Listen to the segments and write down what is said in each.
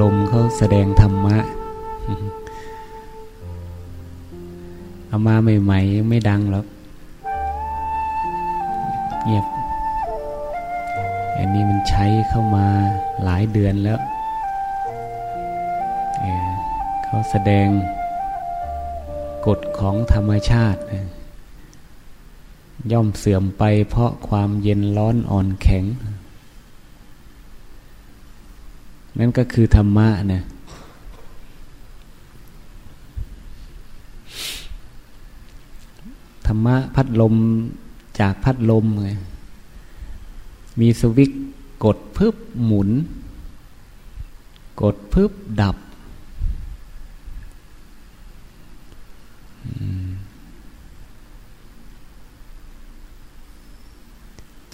ลมเขาแสดงธรรมะเอามาใหม่ๆไม่ดังหรอกเงียบอันนี้มันใช้เข้ามาหลายเดือนแล้วเเขาแสดงกฎของธรรมชาติ ย่อมเสื่อมไปเพราะความเย็นร้อนอ่อนแข็ง นั่นก็คือธรรมะนะธรรมะพัดลมจากพัดลมไงมีสวิตกดพึบหมุน กดพึบดับ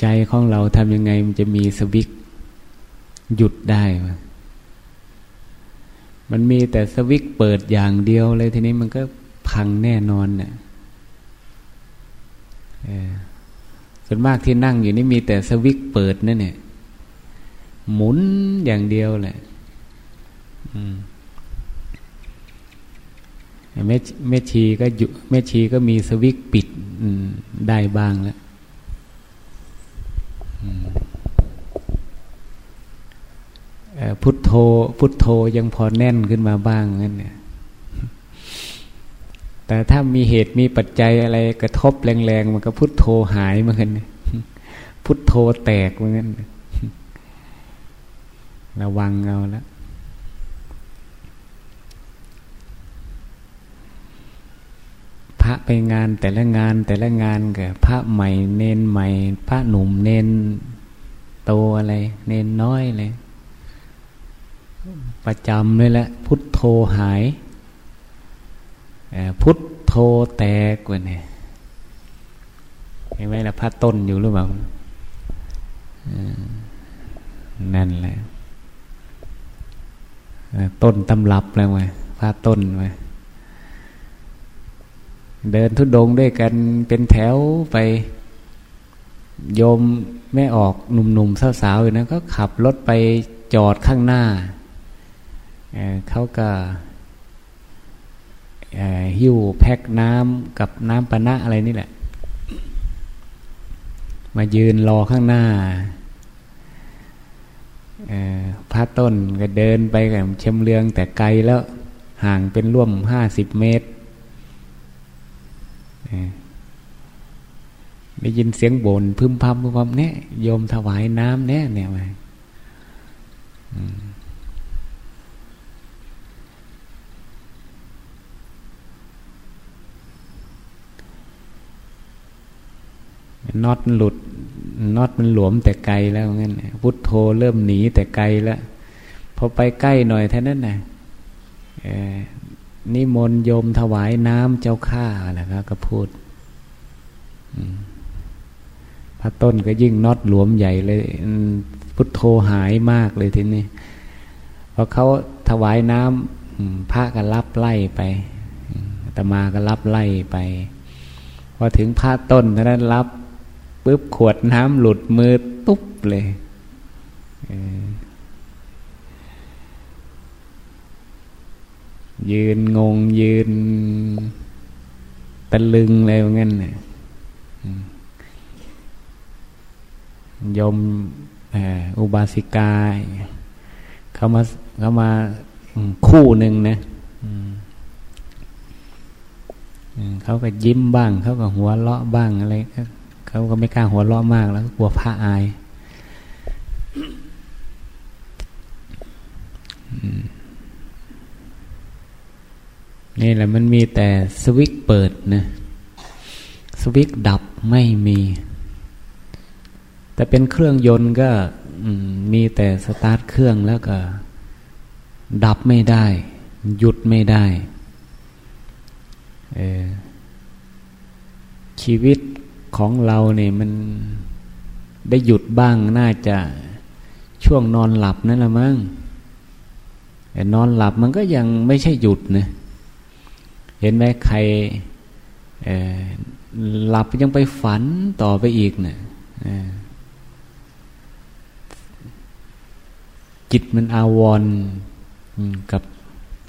ใจของเราทำยังไงมันจะมีสวิตหยุดได้มั มันมีแต่สวิตเปิดอย่างเดียวเลยทีนี้มันก็พังแน่นอนเนี่ยส่วนมากที่นั่งอยู่นี่มีแต่สวิตเปิดนั่นเนี่ย หมุนอย่างเดียวแหละแม่แม่ชีก็อยู่แม่ชีก็มีสวิตปิดได้บ้างแล้ว พุทโธ พุทโธยังพอแน่นขึ้นมาบ้างนั่นเนี่ยแต่ถ้ามีเหตุมีปัจจัยอะไรกระทบแรงๆมันก็พุทโธหายเหมือนกันพุทโธแตกเหมือนกันระวังเอาแล้วพระไปงานแต่ละงานแต่ละงานกับพระใหม่ เนนใหม่ พระหนุ่มเนนโตอะไร เนนน้อยเลย ประจำเลยแหละ พุทโธหายพุทโธแตกกว่านี่เห็นไหมล่ะพระต้นอยู่หรือเปล่านั่นแหละต้นตำรับแล้วไงพระต้นไงเดินทุดงด้วยกันเป็นแถวไปโยมไม่ออกหนุ่มๆสาวๆอยู่นะก็ขับรถไปจอดข้างหน้า เขาก็หิ้วแพ็กน้ำกับน้ำปนะอะไรนี่แหละ มายืนรอข้างหน้าพระต้นก็เดินไปกับเชมเลืองแต่ไกลแล้วห่างเป็นร่วมห้าสิบเมตร ได้ยินเสียงบนพึมพำพึมพำเนี่ยโยมถวายน้ำเนี่ยเนี่ยมา น็อตหลุดน็อตมันหลวมแต่ไกลแล้วงั้นพุทโธเริ่มหนีแต่ไกลแล้วพอไปใกล้หน่อยเท่านั้นนะนิมนต์โยมถวายน้ำเจ้าข้าอะไรก็พูดพระต้นก็ยิ่งน็อตหลวมใหญ่เลย พุทโธหายมากเลยทีนี้พอเขาถวายน้ำพระก็รับไล่ไปตมาก็รับไล่ไป พอถึงพระต้นเท่านั้นรับ ปุ๊บขวดน้ำหลุดมือตุ๊บเลยยืนงงยืนตะลึงเลยว่างั้นเนี่ยยมอุบาสิกาเขามาเขามาคู่หนึ่งนะเขาก็ยิ้มบ้าง เขาก็หัวเราะบ้างอะไร เขาก็ไม่กล้าหัวเราะมากแล้วกลัวพระอายนี่แหละมันมีแต่สวิตเปิดนะสวิตดับไม่มี แต่เป็นเครื่องยนต์ก็มีแต่สตาร์ทเครื่องแล้วก็ ดับไม่ได้ หยุดไม่ได้ชีวิต ของเราเนี่ยมันได้หยุดบ้างน่าจะช่วงนอนหลับนั่นแหละมั้งแต่นอนหลับมันก็ยังไม่ใช่หยุดนะเห็นไหมใครหลับยังไปฝันต่อไปอีกเนะี่ยจิตมันอาวรกับ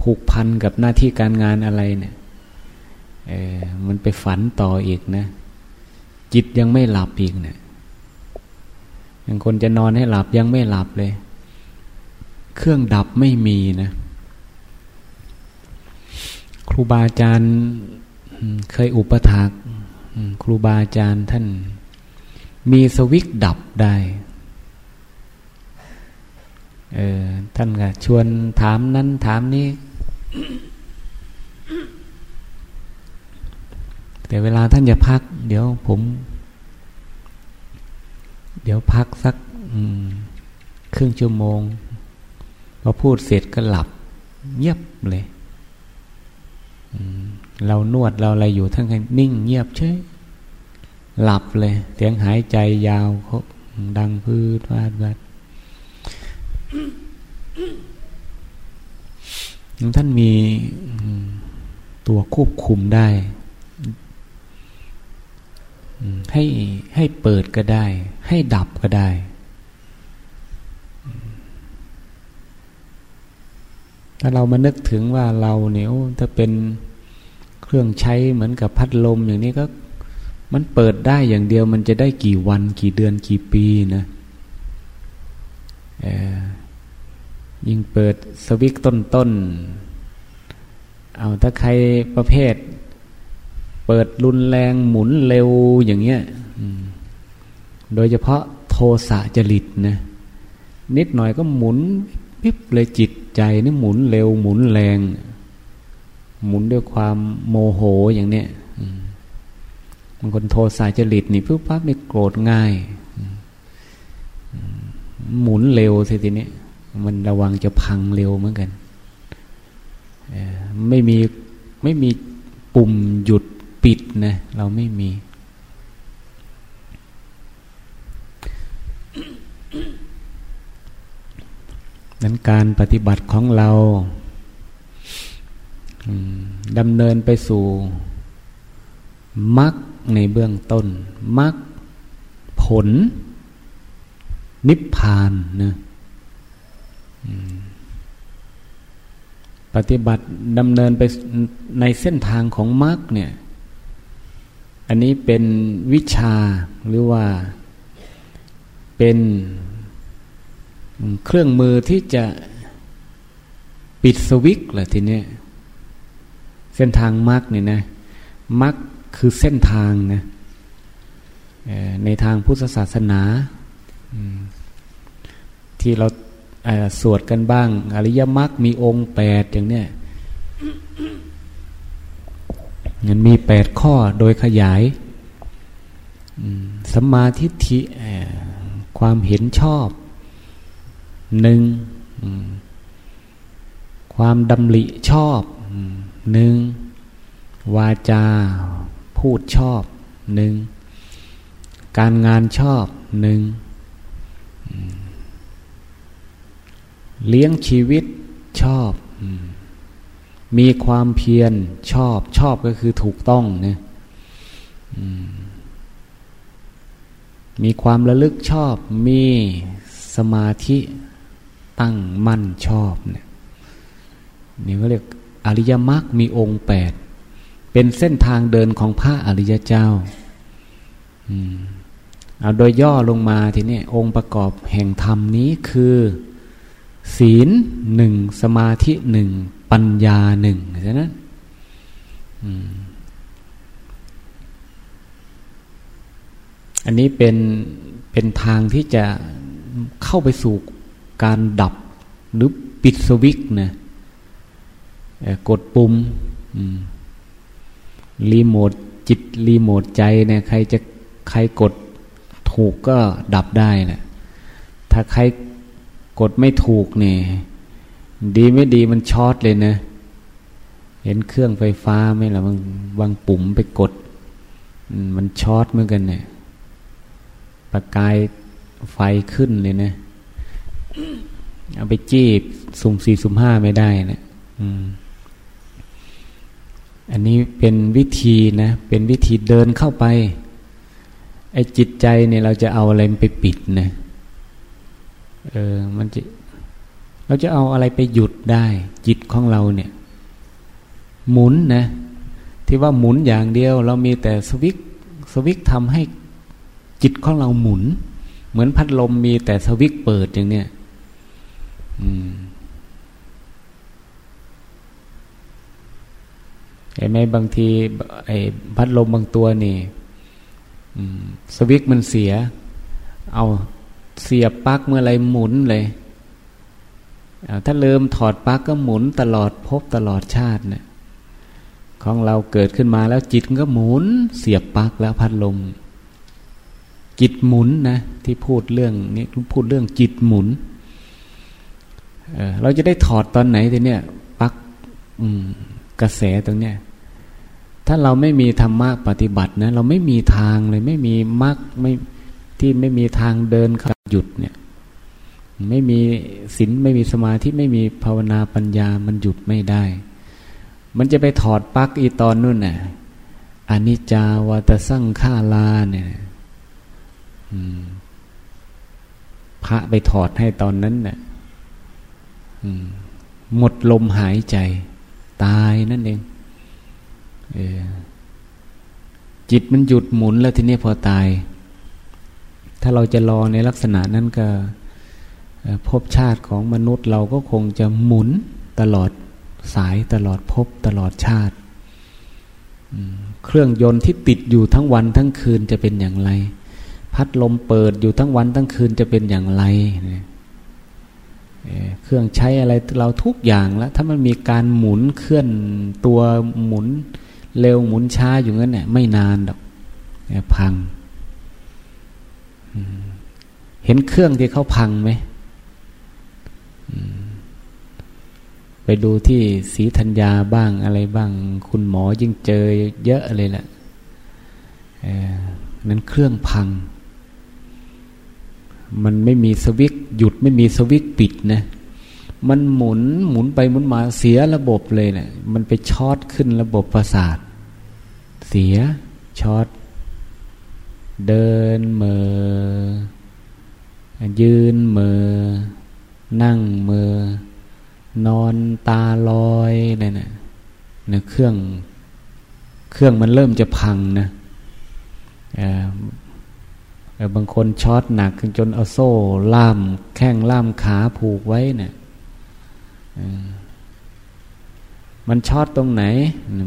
ผูกพันกับหน้าที่การงานอะไรเนี่ยมันไปฝันต่ออีกนะ จิตยังไม่หลับอีกเนะี่ยอย่างคนจะนอนให้หลับยังไม่หลับเลย เครื่องดับไม่มีนะ ครูบาอาจารย์เคยอุปถากครูบาอาจารย์ท่าน มีสวิกดับได้เออท่านก็ชวนถามนั้นถามนี้ แต่เวลาท่านจะพัก เดี๋ยวผม เดี๋ยวพักสักครึ่งชั่วโมงพอพูดเสร็จก็หลับ เงียบเลยเรานวดเราอะไรอยู่ทั้งนิ่งเงียบเฉยหลับเลยเสียงหายใจยาวดังพืดวาดวาดท่านมีตัวควบคุมได้ ให้ให้เปิดก็ได้ ให้ดับก็ได้ ถ้าเรามานึกถึงว่าเราเนี่ยถ้าเป็นเครื่องใช้เหมือนกับพัดลมอย่างนี้ก็ มันเปิดได้อย่างเดียว มันจะได้กี่วันกี่เดือนกี่ปีนะยิ่งเปิดสวิกต้นๆ เอาถ้าใครประเภท ปิดรุนแรงหมุนเร็วอย่างเงี้ยโดยเฉพาะโทสะจริตนะนิดหน่อยก็หมุนปิ๊บเลยจิตใจนี่หมุนเร็ว หมุนแรง หมุนด้วยความโมโหอย่างเนี้ยบางคนโทสะจริตนี่ปุ๊บปั๊บนี่โกรธง่าย หมุนเร็วสิทีนี้มันระวังจะพังเร็วเหมือนกันไม่มีไม่มีปุ่มหยุด ปิดนะเราไม่มี นั้นการปฏิบัติของเราดำเนินไปสู่มรรคในเบื้องต้นมรรคผล นิพพานนะปฏิบัติดำเนินไปในเส้นทางของมรรคเนี่ย อันนี้เป็นวิชาหรือว่าเป็นเครื่องมือที่จะปิดสวิกแหละทีนี้เส้นทางมรรคเนี่ยนะมรรคคือเส้นทางนะในทางพุทธศาสนาที่เราสวดกันบ้าง อริยมรรคมีองค์แปดอย่างเนี้ย มันมีแปดข้อโดยขยายสัมมาทิฏฐิความเห็นชอบหนึ่งความดำริชอบหนึ่งวาจาพูดชอบหนึ่งการงานชอบหนึ่งเลี้ยงชีวิตชอบ มีความเพียรชอบชอบก็คือถูกต้องเนี่ยมีความระลึกชอบ มีสมาธิตั้งมั่นชอบเนี่ยนี่ก็เรียกอริยมรรคมีองค์แปดเป็นเส้นทางเดินของพระอริยเจ้าเอาโดยย่อลงมาทีนี้องค์ประกอบแห่งธรรมนี้คือ ศีลหนึ่งสมาธิหนึ่ง ปัญญาหนึ่งใช่ไหมอันนี้เป็นเป็นทางที่จะเข้าไปสู่การดับหรือปิดสวิกนะกดปุ่มรีโมทจิตรีโมทใจเนี่ยใครจะใครกดถูกก็ดับได้แหละถ้าใครกดไม่ถูกเนี่ย ดีไม่ดีมันช็อตเลยนะเห็นเครื่องไฟฟ้าไหมล่ะบางบางปุ่มไปกด มันช็อตเหมือนกันเนี่ยประกายไฟขึ้นเลยนะเอาไปจี้สุ่มสี่สุ่มห้าไม่ได้นะอันนี้เป็นวิธีนะ เป็นวิธีเดินเข้าไป ไอ้จิตใจเนี่ยเราจะเอาอะไรไปปิดนะเออ มันจะ เราจะเอาอะไรไปหยุดได้ จิตของเราเนี่ย หมุนนะที่ว่าหมุนอย่างเดียว เรามีแต่สวิกสวิกทำให้จิตของเราหมุน เหมือนพัดลมมีแต่สวิกเปิดอย่างเนี้ยเห็นไหมบางทีไอ้พัดลมบางตัวนี่สวิกมันเสีย เอาเสียบปลั๊กเมื่อไรหมุนเลย ถ้าเริ่มถอดปลั๊กก็หมุนตลอดพบตลอดชาติเนะี่ยของเราเกิดขึ้นมาแล้วจิตก็หมุนเสียบปลั๊กแล้วพัดลม จิตหมุนนะที่พูดเรื่องนี้พูดเรื่องจิตหมุนเเราจะได้ถอดตอนไหนทีเนี้ยปลั๊กกระแสตรงเนี้ยถ้าเราไม่มีธรรมะปฏิบัตินะเราไม่มีทางเลย ไม่มีมรรคไม่ที่ไม่มีทางเดินขับหยุดเนี่ย ไม่มีศีลไม่มีสมาธิไม่มีภาวนาปัญญามันหยุดไม่ได้ มันจะไปถอดปลั๊กอีตอนนู่นน่ะอนิจจาวัตสั่งฆาลาเนี่ยพระไปถอดให้ตอนนั้นเนี่ยหมดลมหายใจ ตายนั่นเองจิตมันหยุดหมุนแล้วทีนี้พอตาย ถ้าเราจะรอในลักษณะนั้นก็ ภพชาติของมนุษย์เราก็คงจะหมุนตลอดสายตลอดภพตลอดชาติ เครื่องยนต์ที่ติดอยู่ทั้งวันทั้งคืนจะเป็นอย่างไร พัดลมเปิดอยู่ทั้งวันทั้งคืนจะเป็นอย่างไร เครื่องใช้อะไรเราทุกอย่างแล้ว ถ้ามันมีการหมุนเคลื่อนตัวหมุนเร็วหมุนช้าอยู่งั้นเนี่ยไม่นานดอกพัง เห็นเครื่องที่เขาพังไหม ไปดูที่สีธัญญาบ้างอะไรบ้าง คุณหมอยิ่งเจอเยอะเลยแหละนั้นเครื่องพัง มันไม่มีสวิตหยุดไม่มีสวิตปิดนะ มันหมุนหมุนไปหมุนมาเสียระบบเลยเนะี่ยมันไปช็อตขึ้นระบบประสาท เสียช็อตเดินเมอยืนเมอ นั่งเมอนอนตาลอยอะไรนะเนี่ยเครื่องเครื่องมันเริ่มจะพังนะบางคนช็อตหนักจนเอาโซ่ล่ามแข้งล่ามขาผูกไว้เนะี่ยมันช็อตตรงไหน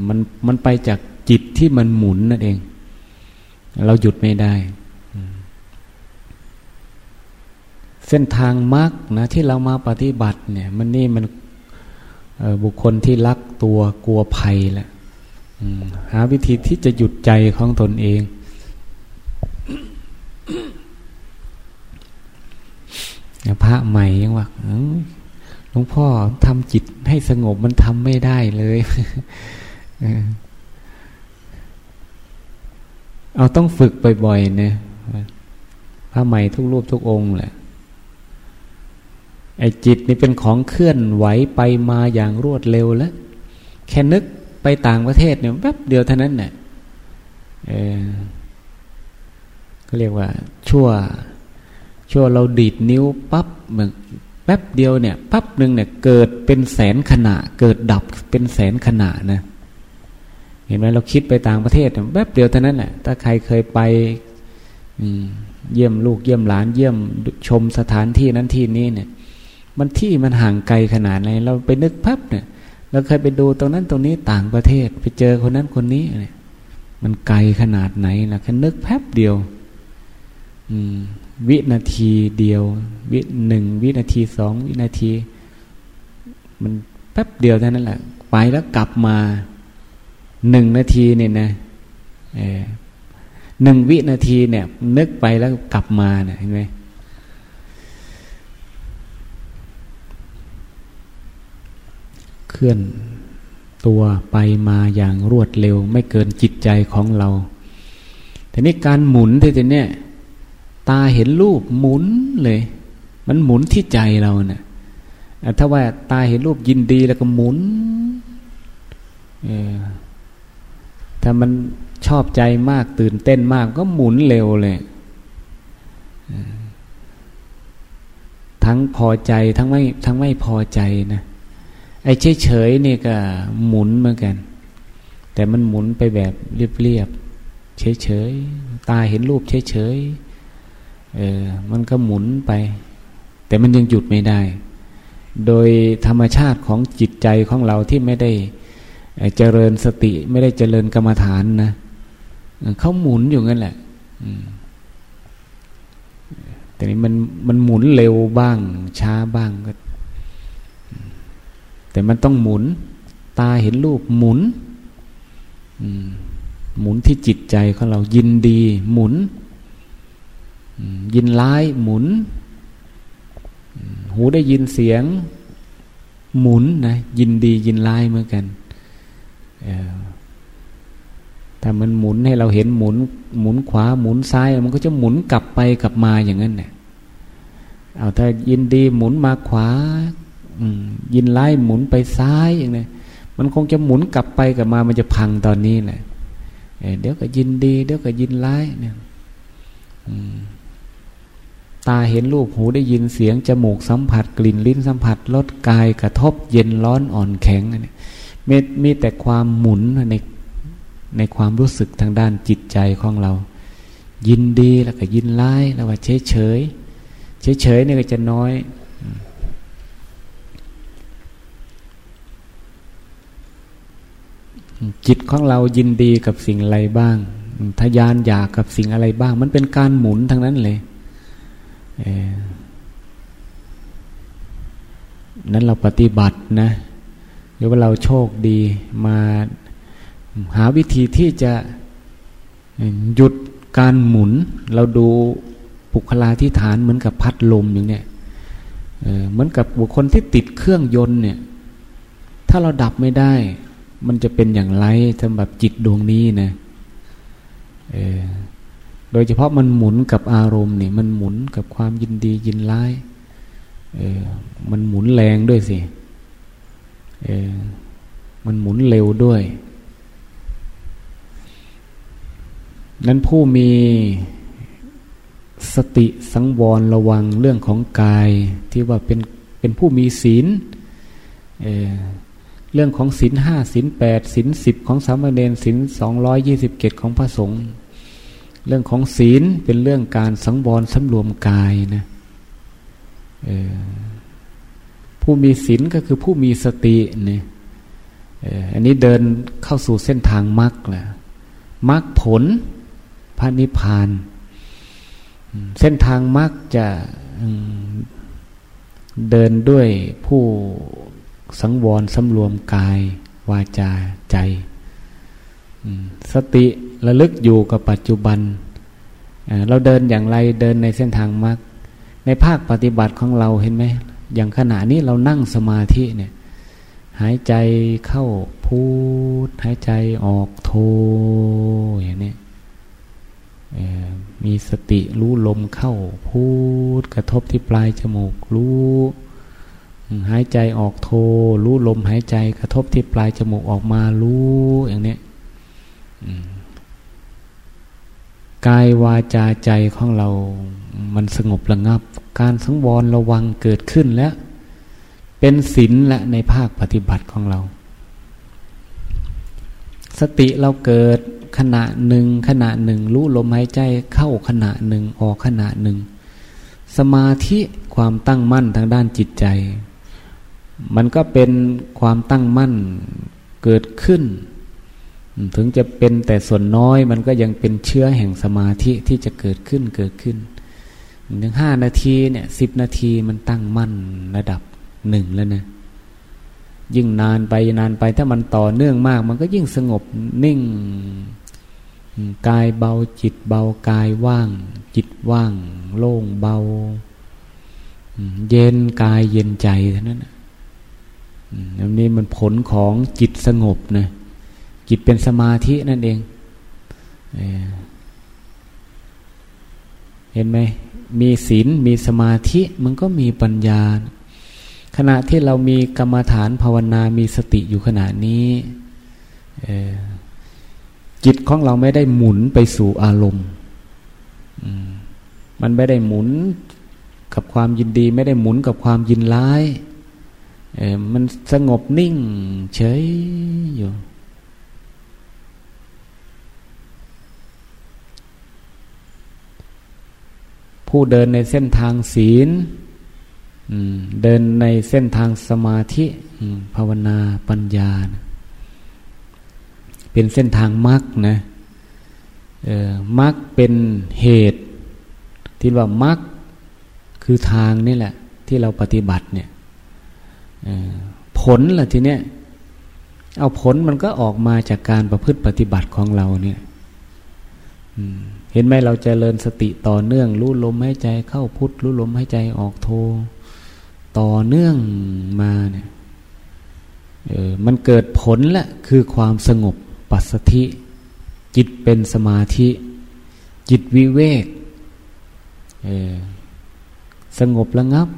มันมันไปจากจิตที่มันหมุนนั่นเอง เราหยุดไม่ได้ เส้นทางมรรคนะที่เรามาปฏิบัติเนี่ย มันนี่มันบุคคลที่รักตัวกลัวภัยแหละหาวิธีที่จะหยุดใจของตนเอง พระใหม่ยังว่าหลวงพ่อทำจิตให้สงบมันทำไม่ได้เลยเอาต้องฝึกบ่อยๆเนี่ยพระใหม่ทุกรูปทุกองค์แหละ ไอ้จิตนี่เป็นของเคลื่อนไหวไปมาอย่างรวดเร็วแล้วแค่นึกไปต่างประเทศเนี่ยแป๊บเดียวเท่านั้นเนี่ยเออก็เรียกว่า ชั่ว ชั่วเราดีดนิ้วปั๊บเหมือนแป๊บเดียวเนี่ยปั๊บหนึ่งเนี่ย เกิดเป็นแสนขณะ เกิดดับเป็นแสนขณะนะเห็นไหมเราคิดไปต่างประเทศแป๊บเดียวเท่านั้นแหละถ้าใครเคยไปเยี่ยมลูกเยี่ยมหลานเยี่ยมชมสถานที่นั้นที่นี้เนี่ย มันที่มันห่างไกลขนาดไหนเราไปนึกพับเนี่ยเราเคยไปดูตรงนั้นตรงนี้ต่างประเทศ ไปเจอคนนั้นคนนี้เนี่ยมันไกลขนาดไหนนะแค่นึกแป๊บเดียว อืม วินาทีเดียว วิหนึ่งวินาทีสองวินาที มันแป๊บเดียวเท่านั้นแหละไปแล้วกลับมาหนึ่งนาทีเนี่ยนะหนึ่งวินาทีเนี่ย นึกไปแล้วกลับมาเนี่ยเห็นไหม เคลื่อนตัวไปมาอย่างรวดเร็ว ไม่เกินจิตใจของเราแต่นี้การหมุนที่เนี่ยตาเห็นรูปหมุนเลย มันหมุนที่ใจเราเนะ่ยถ้าว่าตาเห็นรูปยินดีแล้วก็หมุนเออถ้ามันชอบใจมากตื่นเต้นมากก็หมุนเร็วเลย ทั้งพอใจทั้งไม่ทั้งไม่พอใจนะ ไอ้เฉยเฉยนี่ก็หมุนเหมือนกัน แต่มันหมุนไปแบบเรียบๆเฉยเฉยตาเห็นรูปเฉยเฉยเออมันก็หมุนไป แต่มันยังหยุดไม่ได้ โดยธรรมชาติของจิตใจของเราที่ไม่ได้เจริญสติไม่ได้เจริญกรรมฐานนะเขาหมุนอยู่งั้นแหละแต่นี้มันมันหมุนเร็วบ้าง ช้าบ้างก็ แต่มันต้องหมุน ตาเห็นรูปหมุนหมุนที่จิตใจของเรายินดีหมุน ยินร้ายหมุน หูได้ยินเสียง หมุนนะยินดียินร้ายเหมือนกันแต่มันหมุนให้เราเห็นหมุน หมุนขวาหมุนซ้าย มันก็จะหมุนกลับไปกลับมาอย่างนั้นเนี่ยเอาถ้ายินดีหมุนมาขวา ยินร้ายหมุนไปซ้ายอย่างนี้มันคงจะหมุนกลับไปกลับมามันจะพังตอนนี้แหละเดี๋ยวก็ยินดี เดี๋ยวก็ยินร้ายเนี่ยตาเห็นรูปหูได้ยินเสียงจมูกสัมผัสกลิ่นลิ้นสัมผัสรสกายกระทบ เย็นร้อนอ่อนแข็งเนี่ยมีมีแต่ความหมุนในในความรู้สึกทางด้านจิตใจของเรา ยินดีแล้วก็ยินร้ายแล้วว่าเฉยเฉยเฉยเฉยนี่ก็จะน้อย จิตของเรายินดีกับสิ่งอะไรบ้าง ทยานอยากกับสิ่งอะไรบ้าง มันเป็นการหมุนทั้งนั้นเลยนั้นเราปฏิบัตินะ หรือว่าเราโชคดีมาหาวิธีที่จะหยุดการหมุน เราดูปุคลาที่ฐานเหมือนกับพัดลมอย่างเนี้ยเหมือนกับบุคคลที่ติดเครื่องยนต์เนี่ย ถ้าเราดับไม่ได้ มันจะเป็นอย่างไรสำหรับจิตดวงนี้นะโดยเฉพาะมันหมุนกับอารมณ์เนี่ยมันหมุนกับความยินดียินร้ายมันหมุนแรงด้วยสิมันหมุนเร็วด้วย นั้นผู้มีสติสังวรระวังเรื่องของกายที่ว่าเป็นเป็นผู้มีศีลเเรื่องของศีลห้าศีลแปดศีลสิบของสามเณรศีลสองร้อยยี่สิบเกตของพระสงฆ์เรื่องของศีลเป็นเรื่องการสังวรสำรวมกายนะผู้มีศีลก็คือผู้มีสติเนี่ยอันนี้เดินเข้าสู่เส้นทางมรรคแหละมรรคผลพระนิพพาน เส้นทางมรรคจะเดินด้วยผู้ สังวรสำรวมกาย วาจาใจ สติระลึกอยู่กับปัจจุบัน เราเดินอย่างไรเดินในเส้นทางมรรคในภาคปฏิบัติของเราเห็นไหมอย่างขณะนี้เรานั่งสมาธิเนี่ย หายใจเข้าพูด หายใจออกโทอย่างนี้มีสติรู้ลมเข้าพูดกระทบที่ปลายจมูกรู้ หายใจออกโทรู้ลมหายใจกระทบที่ปลายจมูกออกมารู้อย่างนี้กายวาจาใจของเรา มันสงบระงับ การสังวรระวังเกิดขึ้นแล้ว เป็นศีลและในภาคปฏิบัติของเรา สติเราเกิดขณะหนึ่งขณะหนึ่ง รู้ลมหายใจเข้าขณะหนึ่งออกขณะหนึ่ง สมาธิความตั้งมั่นทางด้านจิตใจ มันก็เป็นความตั้งมั่นเกิดขึ้น ถึงจะเป็นแต่ส่วนน้อยมันก็ยังเป็นเชื้อแห่งสมาธิที่จะเกิดขึ้นเกิดขึ้นถึงห้านาทีเนี่ยสิบนาทีมันตั้งมั่นระดับหนึ่งแล้วนะยิ่งนานไปนานไปถ้ามันต่อเนื่องมาก มันก็ยิ่งสงบนิ่ง กายเบาจิตเบากายว่าง จิตว่าง โล่งเบา เย็นกายเย็นใจเท่านั้น อันนี้มันผลของจิตสงบนะจิตเป็นสมาธินั่นเองเห็นไหมมีศีลมีสมาธิมันก็มีปัญญา ขณะที่เรามีกรรมฐานภาวนา มีสติอยู่ขณะนี้จิตของเราไม่ได้หมุนไปสู่อารมณ์มันไม่ได้หมุนกับความยินดี ไม่ได้หมุนกับความยินร้าย เออมันสงบนิ่ง เฉยอยู่ ผู้เดินในเส้นทางศีลเดินในเส้นทางสมาธิภาวนาปัญญา เป็นเส้นทางมรรคนะมรรคเป็นเหตุ ที่ว่ามรรคคือทางนี่แหละ ที่เราปฏิบัติเนี่ย ผลล่ะทีเนี้ยเอาผลมันก็ออกมาจากการประพฤติปฏิบัติของเราเนี่ยเห็นไหมเราจเจริญสติต่อเนื่อง รู้ลมหายใจเข้าพุทธรู้ลมหายใจออกโท ต่อเนื่องมาเนี่ยเออมันเกิดผลละคือความสงบปัสสธิ จิตเป็นสมาธิ จิตวิเวกเออสงบระงับ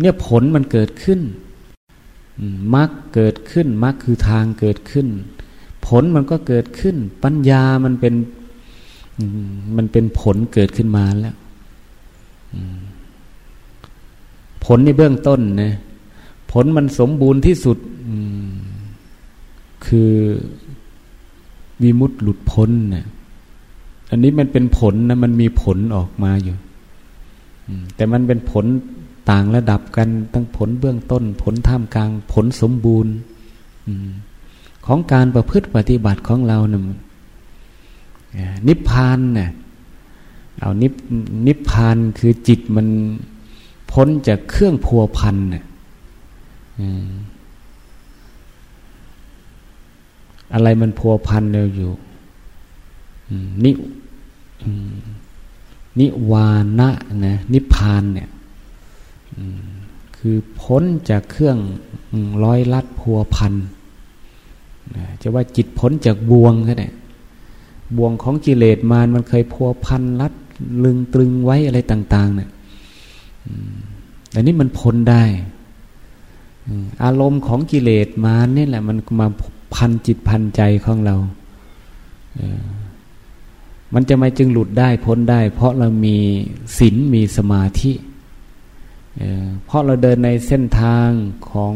เนี่ยผลมันเกิดขึ้นมรรคเกิดขึ้นมรรคคือทางเกิดขึ้น ผลมันก็เกิดขึ้น ปัญญามันเป็นมันเป็นผลเกิดขึ้นมาแล้วผลในเบื้องต้นนะผลมันสมบูรณ์ที่สุดคือวิมุตต์หลุดพ้นนะอันนี้มันเป็นผลนะมันมีผลออกมาอยู่แต่มันเป็นผล ต่างระดับกันตั้งผลเบื้องต้น ผลท่ามกลาง ผลสมบูรณ์ของการประพฤติปฏิบัติของเราเนะนิพพานเนะ่ยเอานิพนิพพานคือจิตมันพ้นจากเครื่องพัวพันเนี่ยอะไรมันพัวพันเราอยู่นินิวานะนะนิพพานเนี่ย คือพ้นจากเครื่องร้อยลัดพัวพันจะว่าจิตพ้นจากบ่วงก็ได้บ่วงของกิเลสมารมันเคยพัวพันลัดลึงตรึงไว้อะไรต่าง ๆ เนี่ยแต่นี้มันพ้นได้ อารมณ์ของกิเลสมาเนี่แหละ มันมาพันจิตพันใจของเรา มันจะไม่จึงหลุดได้พ้นได้ เพราะเรามีศีลมีสมาธิ เพราะเราเดินในเส้นทางของ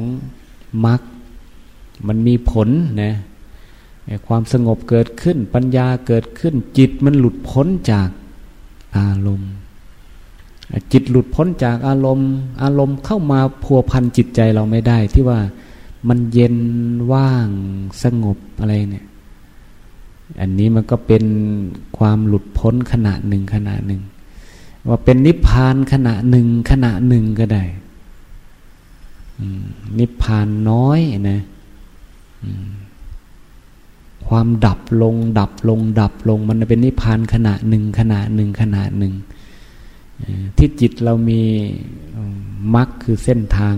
มรรคมันมีผลนะความสงบเกิดขึ้นปัญญาเกิดขึ้น จิตมันหลุดพ้นจากอารมณ์ จิตหลุดพ้นจากอารมณ์ อารมณ์เข้ามาพัวพันจิตใจเราไม่ได้ที่ว่ามันเย็นว่างสงบอะไรเนี่ย อันนี้มันก็เป็นความหลุดพ้นขณะหนึ่งขณะหนึ่ง ว่าเป็นนิพพานขณะหนึ่งขณะหนึ่งก็ได้นิพพานน้อยนะความดับลง ดับลง ดับลง มันเป็นนิพพานขณะหนึ่งขณะหนึ่งขณะหนึ่งที่จิตเรามีมรรคคือเส้นทาง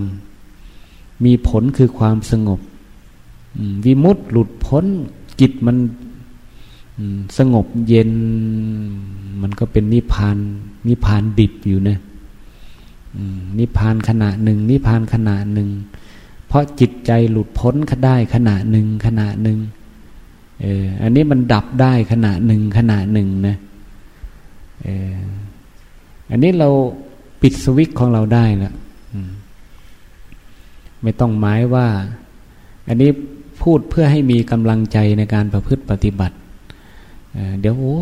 มีผลคือความสงบ วิมุตต์หลุดพ้นจิตมัน สงบเย็นมันก็เป็นนิพพานนิพพานดิบอยู่นะนิพพานขณะหนึ่ง นิพพานขณะหนึ่ง เพราะจิตใจหลุดพ้นก็ได้ขณะหนึ่งขณะหนึ่งเอออันนี้มันดับได้ขณะหนึ่งขณะหนึ่งนะเอออันนี้เราปิดสวิตของเราได้ล้วไม่ต้องหมายว่า อันนี้พูดเพื่อให้มีกำลังใจในการประพฤติปฏิบัติ เดี๋ยวโอ้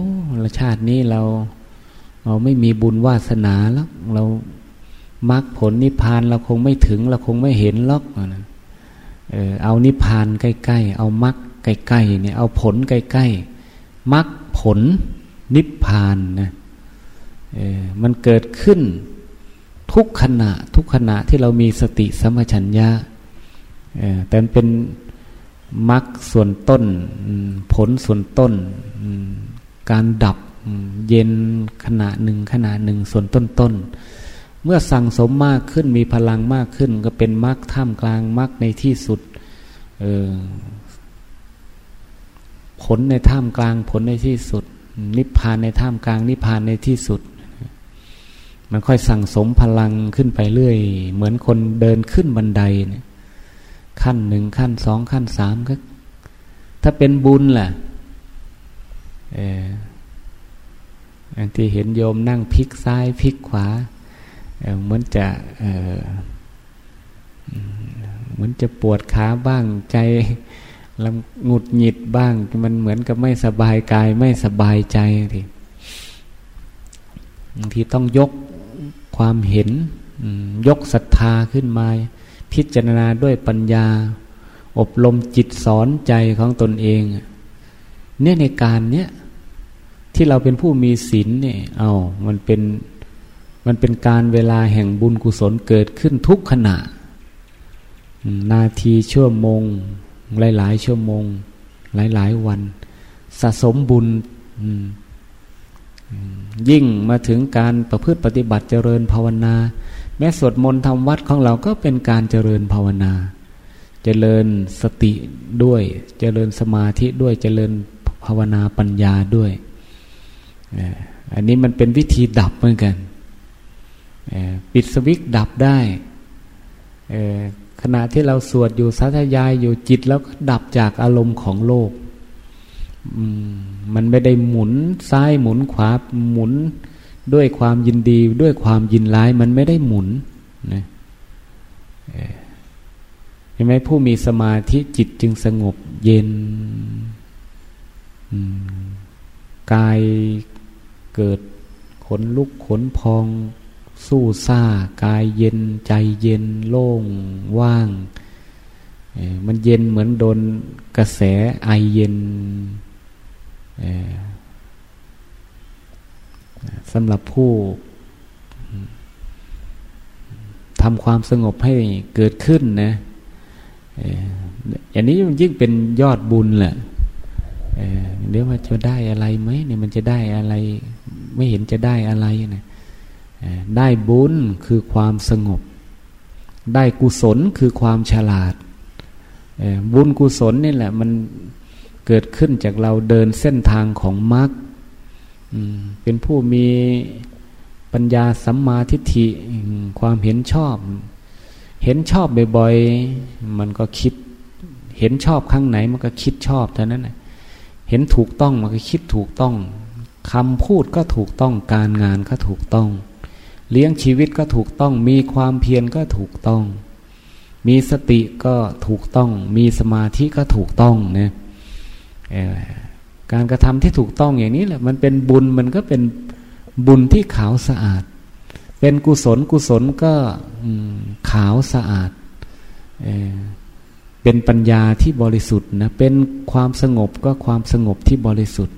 ชาตินี้เราเราไม่มีบุญวาสนาแล้ว เรามรรคผลนิพพานเราคงไม่ถึง เราคงไม่เห็นหรอกเออเอานิพพานใกล้ๆ เอามรรคใกล้ๆเนี่ยเอาผลใกล้ๆมรรคผลนิพพานนะมันเกิดขึ้นทุกขณะ ทุกขณะที่เรามีสติสัมัชัญญะแต่เป็น มรรคส่วนต้น ผลส่วนต้น การดับเย็นขณะหนึ่งขณะหนึ่งส่วนต้นต้น เมื่อสั่งสมมากขึ้นมีพลังมากขึ้น ก็เป็นมรรคท่ามกลางมรรคในที่สุดผลในท่ามกลางผลในที่สุด นิพพานในท่ามกลางนิพพานในที่สุด มันค่อยสั่งสมพลังขึ้นไปเรื่อย เหมือนคนเดินขึ้นบันไดเนี่ย ขั้นหนึ่งขั้นสองขั้นสามก็ ถ้าเป็นบุญแหละเออที่เห็นโยมนั่งพลิกซ้ายพลิกขวาเหมือนจะเหมือนจะปวดขาบ้างใจลำหงุดหงิดบ้าง มันเหมือนกับไม่สบายกายไม่สบายใจทีบางทีต้องยกความเห็นยกศรัทธาขึ้นมา พิจารณาด้วยปัญญา อบรมจิตสอนใจของตนเอง เนี่ยในการเนี้ยที่เราเป็นผู้มีศีลเนี่ย เอามันเป็นมันเป็นการเวลาแห่งบุญกุศลเกิดขึ้นทุกขณะ นาทีชั่วโมง หลาย ๆ ชั่วโมง หลาย ๆ วัน สะสมบุญยิ่งมาถึงการประพฤติปฏิบัติเจริญภาวนา แม้สวดมนต์ทำวัดของเราก็เป็นการเจริญภาวนา เจริญสติด้วย เจริญสมาธิด้วย เจริญภาวนาปัญญาด้วย อันนี้มันเป็นวิธีดับเหมือนกัน ปิดสวิตดับได้ ขณะที่เราสวดอยู่สาธยายอยู่จิตแล้วดับจากอารมณ์ของโลก มันไม่ได้หมุนซ้ายหมุนขวาหมุน ด้วยความยินดีด้วยความยินร้ายมันไม่ได้หมุนนะเห็นไหมผู้มีสมาธิจิตจึงสงบเย็นกายเกิดขนลุกขนพอง สู้ซ่ากายเย็นใจเย็นโล่งว่าง มันเย็นเหมือนโดนกระแสไอเย็น สำหรับผู้ทำความสงบให้เกิดขึ้นนะอย่างนี้มันยิ่งเป็นยอดบุญแหละเดี๋ยวว่าจะได้อะไรไหมเนี่ยมันจะได้อะไร ไม่เห็นจะได้อะไรนะได้บุญคือความสงบ ได้กุศลคือความฉลาด บุญกุศลนี่แหละ มันเกิดขึ้นจากเราเดินเส้นทางของมรรค เป็นผู้มีปัญญาสัมมาทิฏฐิความเห็นชอบ เห็นชอบบ่อยๆ มันก็คิด เห็นชอบข้างไหนมันก็คิดชอบเท่านั้นเห็นถูกต้องมันก็คิดถูกต้องคำพูดก็ถูกต้องการงานก็ถูกต้อง เลี้ยงชีวิตก็ถูกต้อง มีความเพียรก็ถูกต้อง มีสติก็ถูกต้อง มีสมาธิก็ถูกต้องนะ การกระทำที่ถูกต้องอย่างนี้แหละ มันเป็นบุญมันก็เป็นบุญที่ขาวสะอาด เป็นกุศลกุศลก็ขาวสะอาดเเป็นปัญญาที่บริสุทธิ์นะเป็นความสงบก็ความสงบที่บริสุทธิ์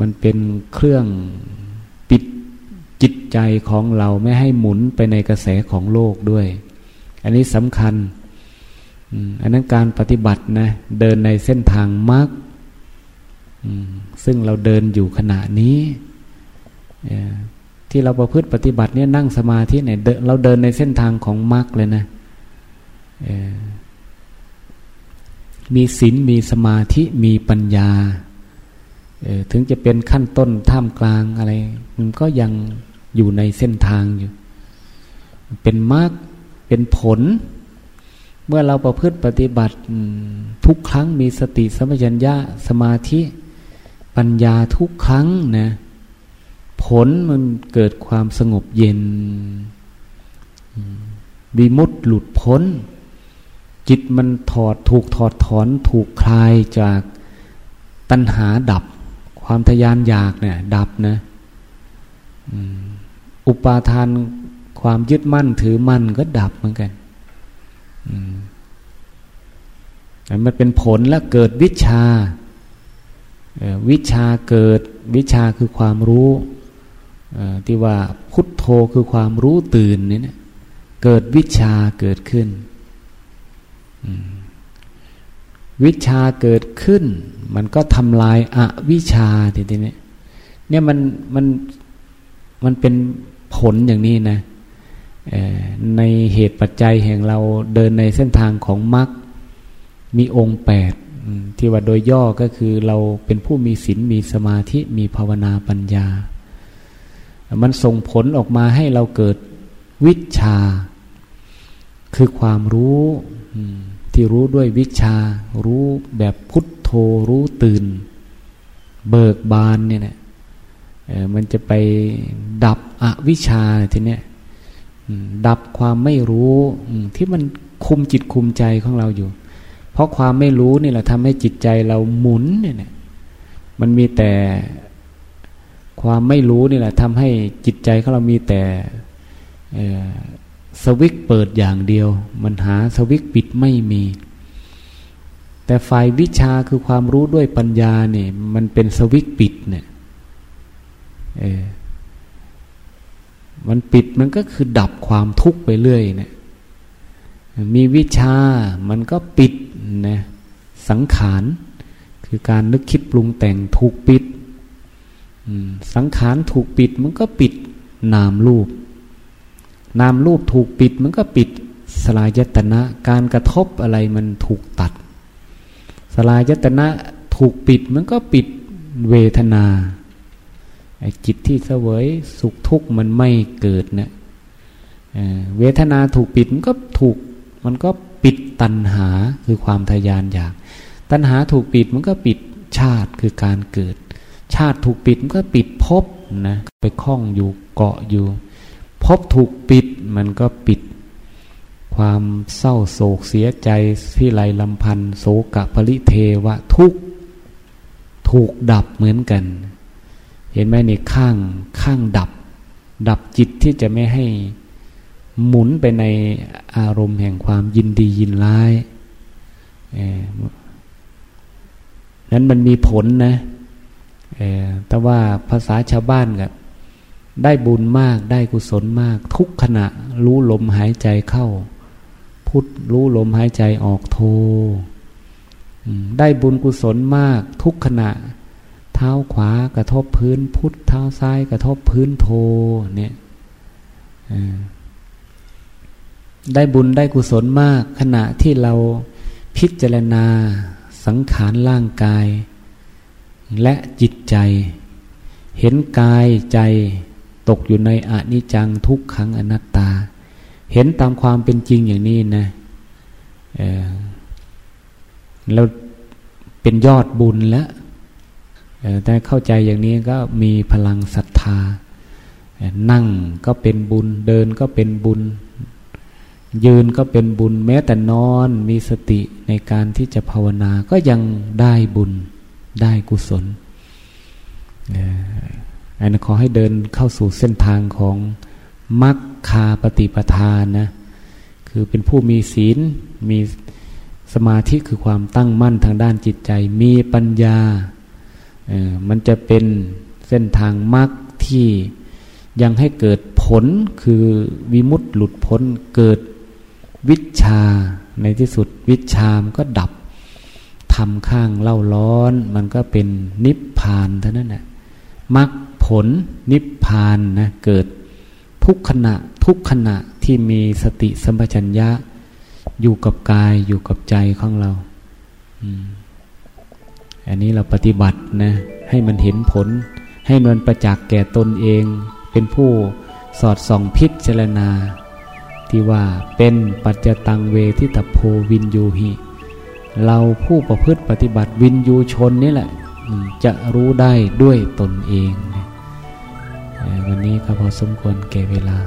มันเป็นเครื่องปิดจิตใจของเราไม่ให้หมุนไปในกระแสของโลกด้วย อันนี้สำคัญอันนั้นการปฏิบัตินะเดินในเส้นทางมรรค ซึ่งเราเดินอยู่ขณะนี้ที่เราประพฤติปฏิบัติเนี่ยนั่งสมาธิเนี่ยเราเดินในเส้นทางของมรรคเลยนะมีศีลมีสมาธิมีปัญญาถึงจะเป็นขั้นต้นท่ามกลางอะไร มันก็ยังอยู่ในเส้นทางอยู่ เป็นมรรคเป็นผล เมื่อเราประพฤติปฏิบัติทุกครั้งมีสติสัมปชัญญะสมาธิ ปัญญาทุกครั้งนะ ผลมันเกิดความสงบเย็นวิมุตหลุดพ้น จิตมันถอดถูกถอดถอนถูกคลายจากตัณหาดับ ความทยานอยากเนี่ย ดับนะอุปาทานความยึดมั่นถือมั่นก็ดับเหมือนกันมันเป็นผลและเกิดวิชา วิชาเกิดวิชาคือความรู้ที่ว่าพุทโธคือความรู้ตื่นนี่นะเกิดวิชาเกิดขึ้น วิชาเกิดขึ้น มันก็ทำลายอวิชาทีนี้เนี่ยมันมันมันเป็นผลอย่างนี้นะในเหตุปัจจัยแห่งเราเดินในเส้นทางของมรรคมีองค์แปด ที่ว่าโดยย่อก็คือเราเป็นผู้มีศีลมีสมาธิมีภาวนาปัญญา มันส่งผลออกมาให้เราเกิดวิชา คือความรู้ที่รู้ด้วยวิชา รู้แบบพุทโธรู้ตื่น เบิกบานเนี่ยนะมันจะไปดับอวิชชาทีเนี้ยดับความไม่รู้ที่มันคุมจิตคุมใจของเราอยู่ เพราะความไม่รู้นี่แหละทำให้จิตใจเราหมุนเนี่ยมันมีแต่ความไม่รู้นี่แหละทำให้จิตใจของเรามีแต่สวิกเปิดอย่างเดียว มันหาสวิกปิดไม่มี แต่ฝ่ายวิชาคือความรู้ด้วยปัญญาเนี่ยมันเป็นสวิกปิดเนี่ยเออมันปิดมันก็คือดับความทุกข์ไปเรื่อยเนี่ยมีวิชามันก็ปิด นะสังขารคือการนึกคิดปรุงแต่งถูกปิด สังขารถูกปิดมันก็ปิดนามรูป นามรูปถูกปิดมันก็ปิดสลายตนะ การกระทบอะไรมันถูกตัด สลายตนะถูกปิดมันก็ปิดเวทนาไอ้จิตที่เสวยสุขทุกข์มันไม่เกิดเนะเวทนาถูกปิดมันก็ถูกมันก็ ปิดตัณหาคือความทยานอยาก ตัณหาถูกปิดมันก็ปิดชาติคือการเกิด ชาติถูกปิดมันก็ปิดภพนะไปคล้องอยู่เกาะอยู่ภพถูกปิดมันก็ปิด ความเศร้าโศกเสียใจที่ไรลำพันโศกะปริเทวะทุกถูกดับเหมือนกัน เห็นไหมในข้างข้างดับ ดับจิตที่จะไม่ให้ หมุนไปในอารมณ์แห่งความยินดียินร้ายนั้นมันมีผลนะแต่ว่าภาษาชาวบ้านกับได้บุญมากได้กุศลมาก ทุกขณะรู้ลมหายใจเข้า พุทธรู้ลมหายใจออกโทได้บุญกุศลมาก ทุกขณะ เท้าขวากระทบพื้นพุทธเท้าซ้ายกระทบพื้นโทเนี่ย ได้บุญได้กุศลมาก ขณะที่เราพิจารณาสังขารร่างกาย และจิตใจ เห็นกายใจตกอยู่ในอนิจจังทุกขังอนัตตา เห็นตามความเป็นจริงอย่างนี้นะเเราเป็นยอดบุญแล้วแต่เข้าใจอย่างนี้ก็มีพลังศรัทธา นั่งก็เป็นบุญ เดินก็เป็นบุญ ยืนก็เป็นบุญแม้แต่นอนมีสติในการที่จะภาวนาก็ยังได้บุญได้กุศลอันนี้ขอให้เดินเข้าสู่เส้นทางของมัคคาปฏิปทานนะ คือเป็นผู้มีศีล มีสมาธิคือความตั้งมั่นทางด้านจิตใจ มีปัญญา มันจะเป็นเส้นทางมรรคที่ยังให้เกิดผลคือวิมุตต์หลุดพ้นเกิด วิชาในที่สุดวิชามก็ดับทำข้างเล่าร้อน มันก็เป็นนิพพานเท่านั้นแหละมรรคผลนิพพานนะเกิดทุกขณะทุกขณะที่มีสติสัมปชัญญะ อยู่กับกายอยู่กับใจของเราอันนี้เราปฏิบัตินะให้มันเห็นผล ให้มันประจักษ์แก่ตนเอง เป็นผู้สอดส่องพิจารณา ที่ว่าเป็นปัจจตังเวทิตโพวินยูหิ เราผู้ประพฤติปฏิบัติวินยูชนนี่แหละ จะรู้ได้ด้วยตนเอง วันนี้ก็พอสมควรแก่เวลา